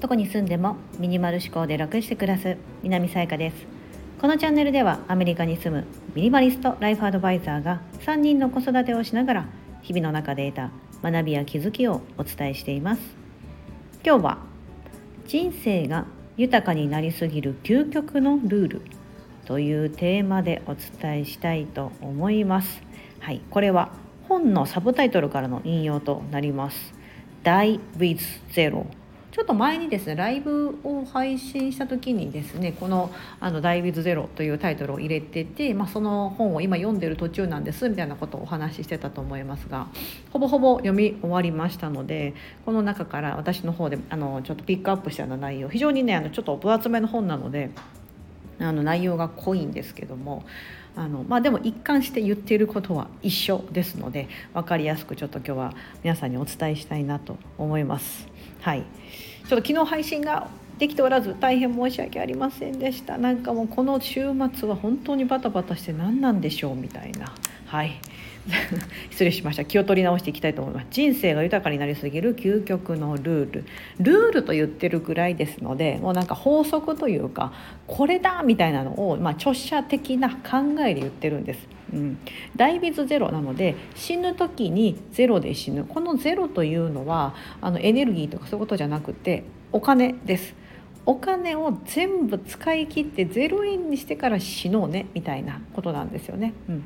どこに住んでもミニマル思考で楽して暮らす南さやかです。このチャンネルではアメリカに住むミニマリストライフアドバイザーが3人の子育てをしながら日々の中で得た学びや気づきをお伝えしています。今日は人生が豊かになりすぎる究極のルールというテーマでお伝えしたいと思います。はいこれは本のサブタイトルからの引用となります。Die with Zero ちょっと前にですねライブを配信した時にですねこの「あのダイビズゼロ」というタイトルを入れてて、まあ、その本を今読んでる途中なんですみたいなことをお話ししてたと思いますがほぼほぼ読み終わりましたのでこの中から私の方であのちょっとピックアップしたような内容非常にねあのちょっと分厚めの本なのであの内容が濃いんですけどもあのまあでも一貫して言っていることは一緒ですので分かりやすくちょっと今日は皆さんにお伝えしたいなと思います。はい、ちょっと昨日配信ができておらず大変申し訳ありませんでした。なんかもうこの週末は本当にバタバタして何なんでしょうみたいな。はい。失礼しました。気を取り直していきたいと思います。人生が豊かになりすぎる究極のルール。ルールと言ってるぐらいですのでもうなんか法則というかこれだみたいなのを、まあ、著者的な考えで言ってるんです。うん、ダイビズゼロ。なので死ぬ時にゼロで死ぬ。このゼロというのはあのエネルギーとかそういうことじゃなくてお金です。お金を全部使い切って0円にしてから死のうねみたいなことなんですよね。うん。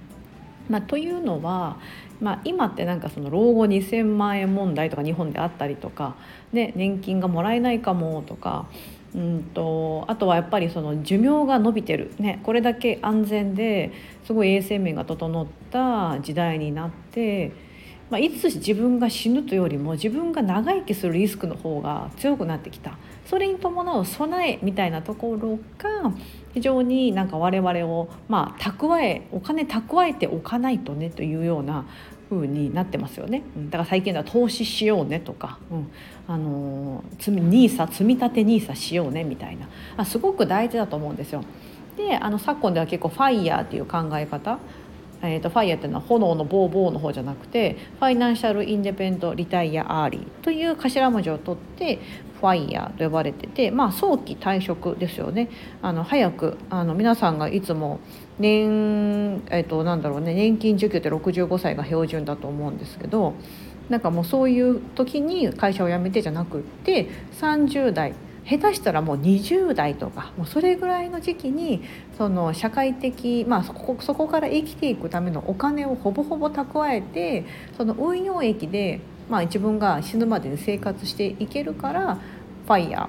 まあ、というのは、まあ、今ってなんかその老後2,000万円問題とか日本であったりとか、ね、年金がもらえないかもとか。うんとあとはやっぱりその寿命が伸びてる、ね、これだけ安全ですごい衛生面が整った時代になって、まあ、いつ自分が死ぬというよりも自分が長生きするリスクの方が強くなってきたそれに伴う備えみたいなところが非常になんか我々をまあ蓄えお金蓄えておかないとねというような風になってますよね。だから最近では投資しようねとか、うん、あの積みニーサ積み立てニーサしようねみたいなあすごく大事だと思うんですよ。であの昨今では結構 FIRE っていう考え方えーと、ファイヤーっていうのは炎のボーボーの方じゃなくて Financial Independ Retire Early という頭文字を取って FIRE と呼ばれてて、まあ、早期退職ですよね。あの早くあの皆さんがいつも年,、えーと、なんだろうね年金受給って65歳が標準だと思うんですけどなんかもうそういう時に会社を辞めてじゃなくって30代下手したらもう20代とかもうそれぐらいの時期にその社会的、まあ、そこそこから生きていくためのお金をほぼほぼ蓄えてその運用益でまあ、自分が死ぬまでに生活していけるからファイヤ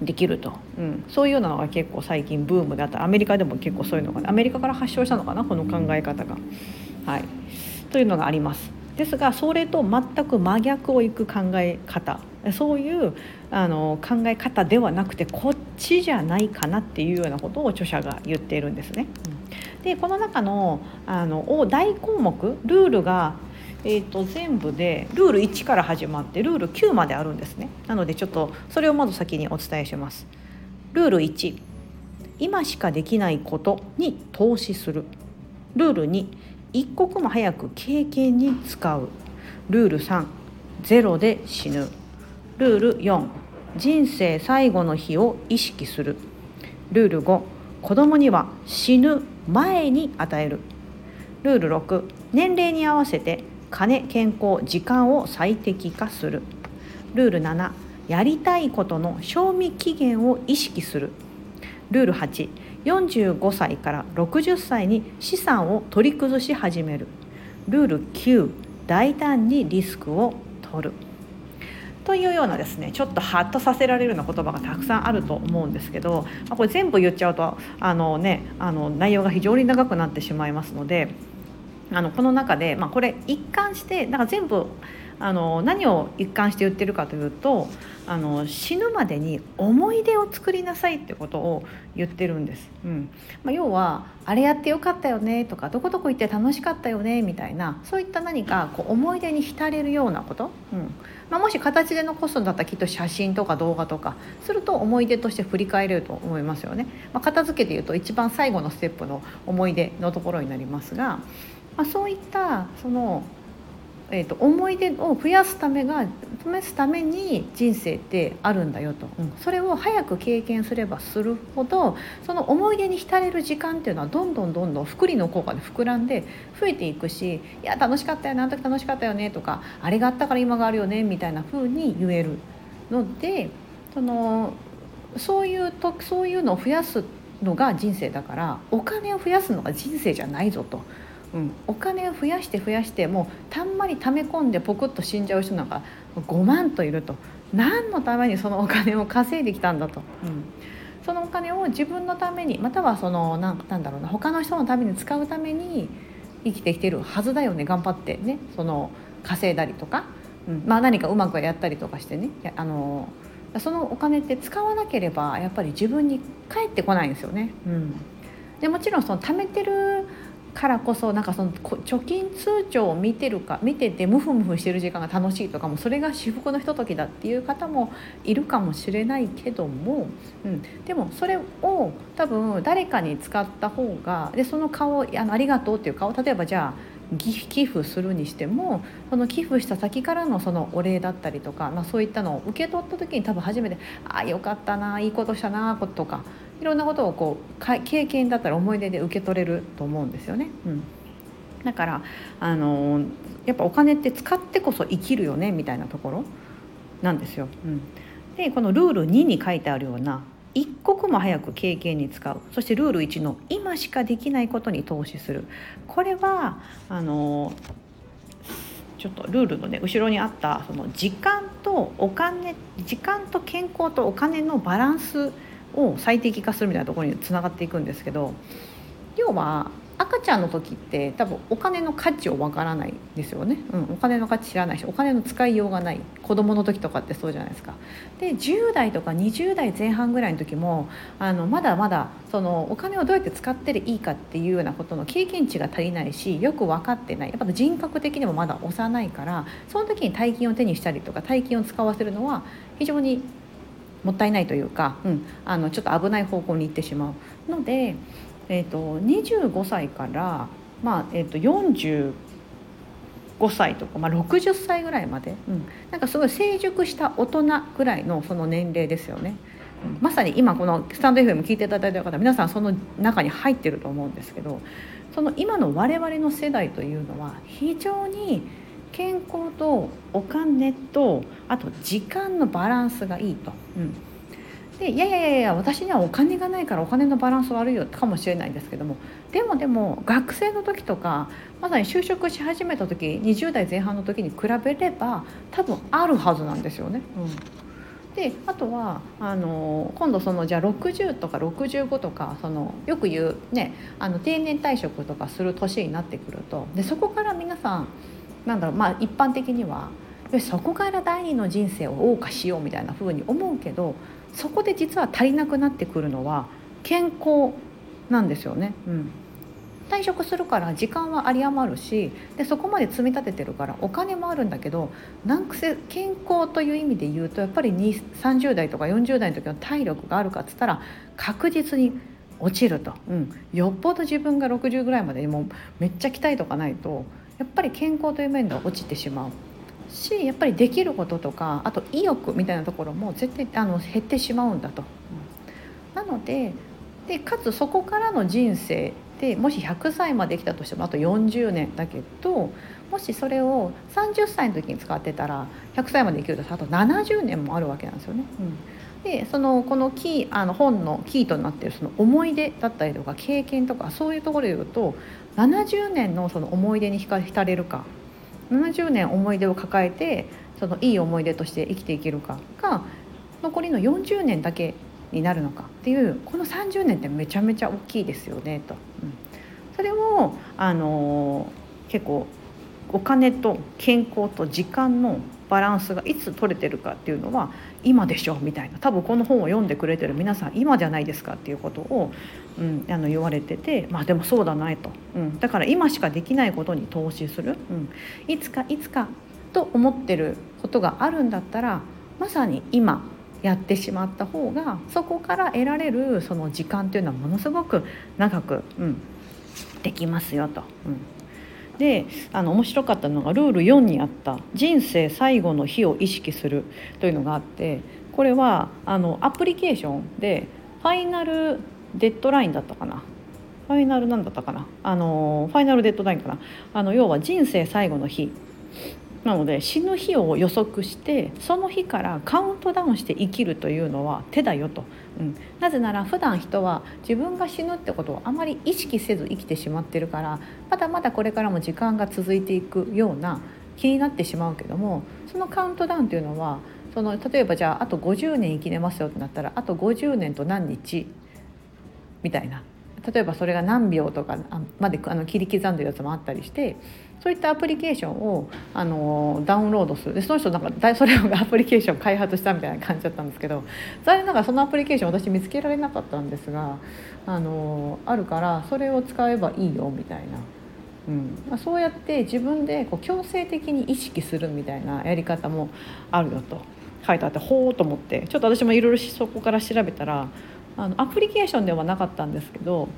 ーできると、うん、そういうのが結構最近ブームだった。アメリカでも結構そういうのが、ね、アメリカから発祥したのかなこの考え方が。はい、というのがあります。ですがそれと全く真逆をいく考え方。そういうあの考え方ではなくてこっちじゃないかなっていうようなことを著者が言っているんですね。でこの中のあの大項目ルールがえーと、全部でルール1から始まってルール9まであるんですね。なのでちょっとそれをまず先にお伝えします。ルール1今しかできないことに投資する。ルール2一刻も早く経験に使う。ルール3ゼロで死ぬ。ルール4人生最後の日を意識する。ルール5子供には死ぬ前に与える。ルール6年齢に合わせて金健康時間を最適化する。ルール7やりたいことの賞味期限を意識する。ルール845歳から60歳に資産を取り崩し始める。ルール9大胆にリスクを取る。というようなですねちょっとハッとさせられるような言葉がたくさんあると思うんですけどまあこれ全部言っちゃうとあの、ね、あの内容が非常に長くなってしまいますのであのこの中で、まあ、これ一貫してだから全部あの何を一貫して言ってるかというとあの死ぬまでに思い出を作りなさいってことを言ってるんです、うん。まあ、要はあれやってよかったよねとかどこどこ行って楽しかったよねみたいなそういった何かこう思い出に浸れるようなこと、うん。まあ、もし形で残すんだったらきっと写真とか動画とかすると思い出として振り返れると思いますよね、まあ、片付けて言うと一番最後のステップの思い出のところになりますがまあ、そういったそのえーと、思い出を増やすためが増やすために人生ってあるんだよと、うん、それを早く経験すればするほどその思い出に浸れる時間っていうのはどんどんどんどん福利の効果で膨らんで増えていくし「いや楽しかったよねあの時楽しかったよね」とか「あれがあったから今があるよね」みたいな風に言えるのでそのそういうとそういうのを増やすのが人生だからお金を増やすのが人生じゃないぞと。うん、お金を増やして増やしてもうたんまり溜め込んでポクッと死んじゃう人なんか5万といると。何のためにそのお金を稼いできたんだと、うん、そのお金を自分のためにまたはそのなんなんだろうな他の人のために使うために生きてきてるはずだよね頑張ってね。その稼いだりとか、うん、まあ何かうまくやったりとかしてね。あのそのお金って使わなければやっぱり自分に返ってこないんですよね。うん、でもちろんその貯めてるからこそなんかその貯金通帳を見てるか見ててムフムフしてる時間が楽しいとかもそれが至福のひとときだっていう方もいるかもしれないけども、うん、でもそれを多分誰かに使った方がでその顔あのありがとうっていう顔例えばじゃあ寄付するにしてもその寄付した先からのそのお礼だったりとか、まあ、そういったのを受け取った時に多分初めて「ああよかったないいことしたな」とかいろんなことをこう経験だったら思い出で受け取れると思うんですよね。うん、だからあのやっぱお金って使ってこそ生きるよねみたいなところなんですよ。うん、でこのルール2に書いてあるような一刻も早く経験に使うそしてルール1の今しかできないことに投資するこれはあのちょっとルールのね後ろにあったその時間とお金時間と健康とお金のバランスを最適化するみたいなところにつながっていくんですけど要は赤ちゃんの時って多分お金の価値をわからないですよね、うん、お金の価値知らないしお金の使いようがない。子供の時とかってそうじゃないですか。で10代とか20代前半ぐらいの時もあのまだまだそのお金をどうやって使っていいかっていうようなことの経験値が足りないしよく分かってない。やっぱ人格的にもまだ幼いからその時に大金を手にしたりとか大金を使わせるのは非常にもったいないというか、うん、あのちょっと危ない方向に行ってしまうので、えーと、25歳から、まあえーと、45歳とか、まあ、60歳ぐらいまで、うん、なんかすごい成熟した大人ぐらいのその年齢ですよね。まさに今このスタンド FM 聞いていただいた方皆さんその中に入ってると思うんですけどその今の我々の世代というのは非常に健康とお金とあと時間のバランスがいいと。うんでいやいやいや私にはお金がないからお金のバランス悪いよかもしれないんですけどもでもでも学生の時とかまさに就職し始めた時20代前半の時に比べれば多分あるはずなんですよね。うん、であとはあの今度そのじゃあ60とか65とかそのよく言うねあの定年退職とかする年になってくるとでそこから皆さんなんだろうまあ一般的にはそこから第二の人生を謳歌しようみたいな風に思うけどそこで実は足りなくなってくるのは健康なんですよね。うん。退職するから時間は有り余るしでそこまで積み立ててるからお金もあるんだけど難癖健康という意味で言うとやっぱり30代とか40代の時の体力があるかっつったら確実に落ちると、うん、よっぽど自分が60ぐらいまでにもうめっちゃ鍛えとかないとやっぱり健康という面では落ちてしまうしやっぱりできることとかあと意欲みたいなところも絶対あの減ってしまうんだと。なのででかつそこからの人生でもし100歳まで来たとしてもあと40年だけどもしそれを30歳の時に使ってたら100歳まで生きるとあと70年もあるわけなんですよね。うんでそのこのキーあの本のキーとなっているその思い出だったりとか経験とかそういうところで言うと70年のその思い出に浸れるか。70年思い出を抱えてそのいい思い出として生きていけるかが残りの40年だけになるのか。っていうこの30年ってめちゃめちゃ大きいですよねと。うん、それをあの結構お金と健康と時間のバランスがいつ取れてるかっていうのは今でしょ？みたいな。多分この本を読んでくれてる皆さん今じゃないですかっていうことを、うん、あの言われててまあでもそうだないと、うん、だから今しかできないことに投資する、うん、いつかいつかと思ってることがあるんだったらまさに今やってしまった方がそこから得られるその時間っていうのはものすごく長く、うん、できますよと。うん。であの面白かったのがルール4にあった「人生最後の日を意識する」というのがあってこれはあのアプリケーションでファイナルデッドラインだったかな。ファイナルなんだったかな。あのファイナルデッドラインかな。あの要は人生最後の日。なので死ぬ日を予測してその日からカウントダウンして生きるというのは手だよと、うん、なぜなら普段人は自分が死ぬってことをあまり意識せず生きてしまってるからまだまだこれからも時間が続いていくような気になってしまうけどもそのカウントダウンというのはその例えばじゃああと50年生きれますよってなったらあと50年と何日？みたいな。例えばそれが何秒とかまであの切り刻んでるやつもあったりしてそういったアプリケーションをあのダウンロードするでその人なんかそれをアプリケーション開発したみたいな感じだったんですけど 残念ながらそのアプリケーション私見つけられなかったんですがあのあるからそれを使えばいいよみたいな。うんまあ、そうやって自分でこう強制的に意識するみたいなやり方もあるよと書いてあってほうと思ってちょっと私もいろいろそこから調べたらあのアプリケーションではなかったんですけど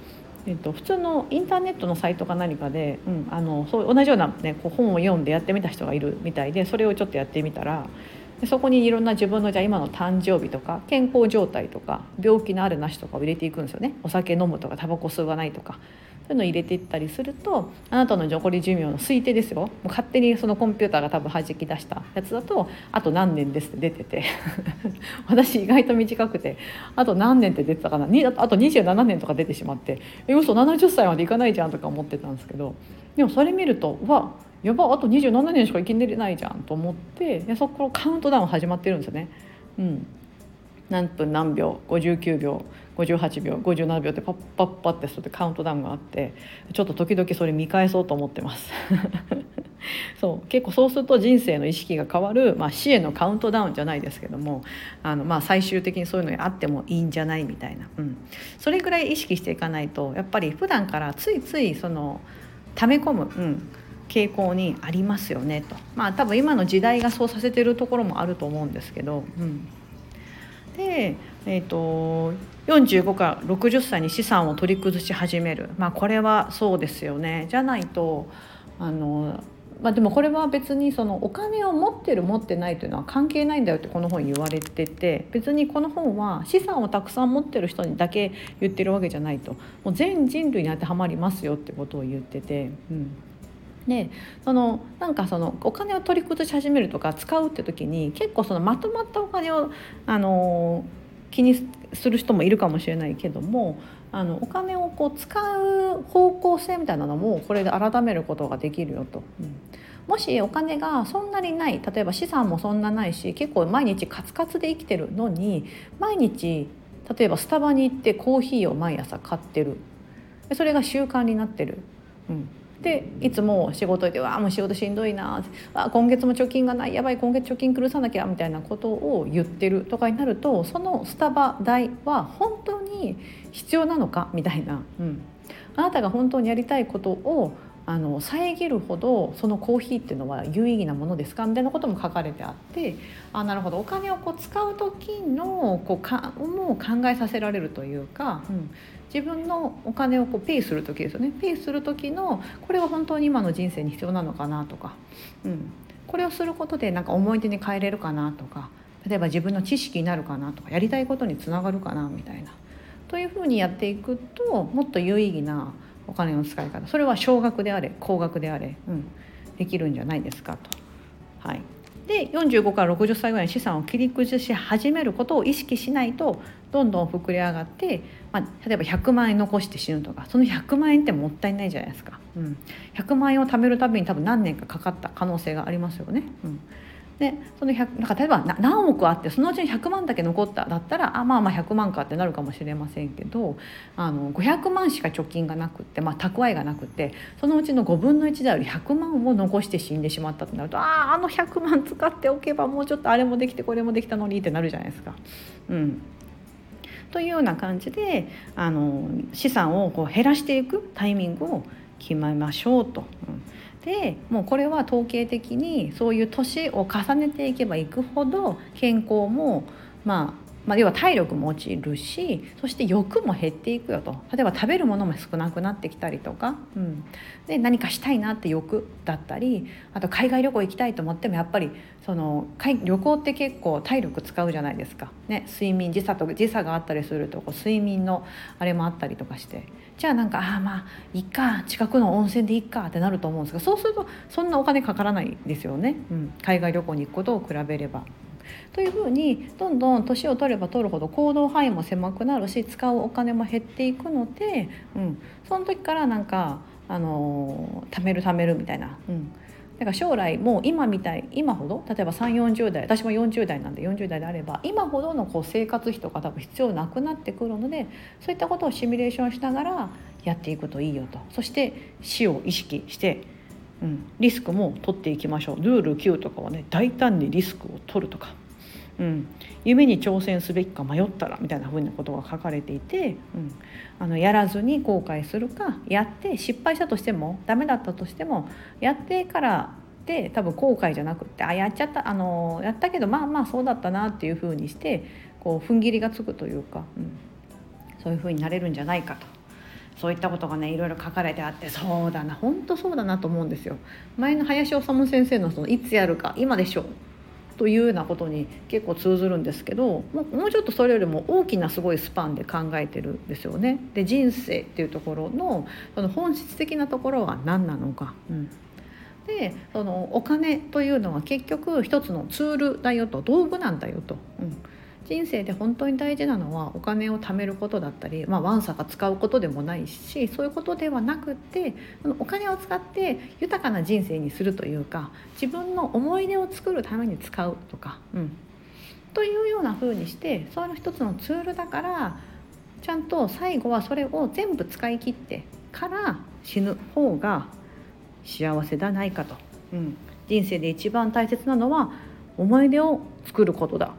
えっと、普通のインターネットのサイトか何かで、うん、あのそう同じような、ね、こう本を読んでやってみた人がいるみたいでそれをちょっとやってみたらそこにいろんな自分のじゃ今の誕生日とか健康状態とか病気のあるなしとかを入れていくんですよね。お酒飲むとかタバコ吸わないとか。そういうのを入れていったりするとあなたの残り寿命の推定ですよ。もう勝手にそのコンピューターが多分弾き出したやつだとあと何年ですって出てて。私意外と短くてあと何年って出てたかな。あと27年とか出てしまってえ嘘70歳までいかないじゃんとか思ってたんですけどでもそれ見るとうわやばあと27年しか生きれないじゃんと思ってでそこからカウントダウン始まってるんですよね。うん。何分何秒59秒。58秒57秒ってパッパッパってそれでカウントダウンがあってちょっと時々それ見返そうと思ってます。そう結構そうすると人生の意識が変わる、まあ、死へのカウントダウンじゃないですけどもあの、まあ、最終的にそういうのにあってもいいんじゃないみたいな、うん、それぐらい意識していかないとやっぱり普段からついついその溜め込む、うん、傾向にありますよねと。まあ多分今の時代がそうさせてるところもあると思うんですけど。うん。で、えーと、45から60歳に資産を取り崩し始める、まあ、これはそうですよね。じゃないとあの、まあ、でもこれは別にそのお金を持ってる持ってないというのは関係ないんだよってこの本に言われてて別にこの本は資産をたくさん持ってる人にだけ言ってるわけじゃないと。もう全人類に当てはまりますよってことを言ってて。うん。でそのなんかそのお金を取り崩し始めるとか使うって時に結構そのまとまったお金をあの気にする人もいるかもしれないけどもあのお金をこう使う方向性みたいなのもこれで改めることができるよと。うん。もしお金がそんなにない例えば資産もそんなないし結構毎日カツカツで生きてるのに毎日例えばスタバに行ってコーヒーを毎朝買ってる。それが習慣になってる、うん、でいつも仕事で「わあもう仕事しんどいな」あ「今月も貯金がないやばい今月貯金崩さなきゃ」みたいなことを言ってるとかになるとそのスタバ代は本当に必要なのかみたいな、うん、あなたが本当にやりたいことをあの遮るほどそのコーヒーっていうのは有意義なものですかみたいなことも書かれてあってあなるほど。お金をこう使う時のこうかもう考えさせられるというか、うん、自分のお金をこうペイする時ですよね。ペイする時のこれは本当に今の人生に必要なのかなとか、うん、これをすることでなんか思い出に変えれるかなとか例えば自分の知識になるかなとかやりたいことにつながるかなみたいな。というふうにやっていくともっと有意義なお金の使い方。それは少額であれ高額であれ、うん、できるんじゃないですかと。はい、で45から60歳ぐらいに資産を切り崩し始めることを意識しないとどんどん膨れ上がって、まあ、例えば100万円残して死ぬとかその100万円ってもったいないじゃないですか、うん、100万円を貯めるために多分何年かかかった可能性がありますよね。うん。でその1なんか例えば何億あってそのうちに100万だけ残っただったらあまあまあ100万かってなるかもしれませんけどあの500万しか貯金がなくって、まあ、蓄えがなくてそのうちの5分の1である100万を残して死んでしまったとなるとあああの100万使っておけばもうちょっとあれもできてこれもできたのにってなるじゃないですか。うんというような感じであの資産をこう減らしていくタイミングを決めましょうと。うんでもうこれは統計的にそういう年を重ねていけばいくほど健康もまあまあ、要は体力も落ちるしそして欲も減っていくよと。例えば食べるものも少なくなってきたりとか、うん、で何かしたいなって欲だったりあと海外旅行行きたいと思ってもやっぱりその旅行って結構体力使うじゃないですか、ね、睡眠時差と時差があったりするとこう睡眠のあれもあったりとかして。じゃあなんかああまあいっか近くの温泉でいっかってなると思うんですがそうするとそんなお金かからないですよね、うん、海外旅行に行くことを比べれば。というふうにどんどん年を取れば取るほど行動範囲も狭くなるし使うお金も減っていくので、うん、その時からなんかあの貯める貯めるみたいな。うんだから将来もう今みたい今ほど例えば3 4 0代私も40代なんで40代であれば今ほどのこう生活費とか多分必要なくなってくるのでそういったことをシミュレーションしながらやっていくといいよと。そして死を意識してうん、リスクも取っていきましょう。ルール9とかはね大胆にリスクを取るとか、うん、夢に挑戦すべきか迷ったらみたいなふうなことが書かれていて、うん、あのやらずに後悔するかやって失敗したとしてもダメだったとしてもやってからで多分後悔じゃなくってあやっちゃったあのやったけどまあまあそうだったなっていうふうにしてこう踏ん切りがつくというか、うん、そういうふうになれるんじゃないかと。そういったことがねいろいろ書かれてあってそうだな本当そうだなと思うんですよ。前の林修先生のそのいつやるか今でしょう。というようなことに結構通ずるんですけどもうちょっとそれよりも大きなすごいスパンで考えてるんですよね。で人生っていうところのその本質的なところは何なのか。うんでそのお金というのは結局一つのツールだよと道具なんだよと、うん、人生で本当に大事なのはお金を貯めることだったり、まあ、ワンサが使うことでもないしそういうことではなくてそのお金を使って豊かな人生にするというか自分の思い出を作るために使うとか、うん、というような風にしてその一つのツールだからちゃんと最後はそれを全部使い切ってから死ぬ方が幸せではないかと、うん、人生で一番大切なのは思い出を作ることだ。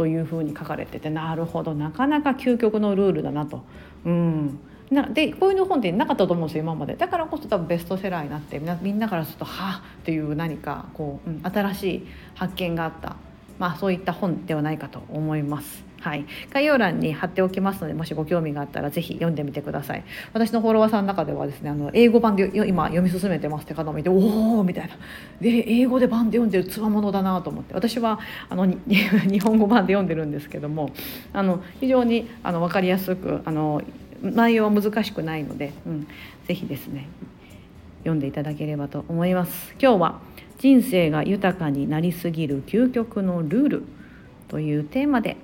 というふうに書かれててなるほどなかなか究極のルールだなと。うん。なでこういう本ってなかったと思うんですよ今まで。だからこそ多分ベストセラーになってみんなからすると「はあ」っていう何かこう、うん、新しい発見があった、まあ、そういった本ではないかと思います。はい、概要欄に貼っておきますのでもしご興味があったら是非読んでみてください。私のフォロワーさんの中ではですねあの英語版で今読み進めてますって方もいておおみたいな。で英語で版で読んでるつわものだなと思って。私はあの 日本語版で読んでるんですけどもあの非常にあの分かりやすくあの内容は難しくないので、うん、ぜひですね読んでいただければと思います。今日は人生が豊かになりすぎる究極のルールというテーマで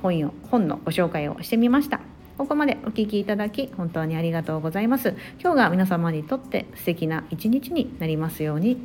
本を本のご紹介をしてみました。ここまでお聴きいただき本当にありがとうございます。今日が皆様にとって素敵な一日になりますように。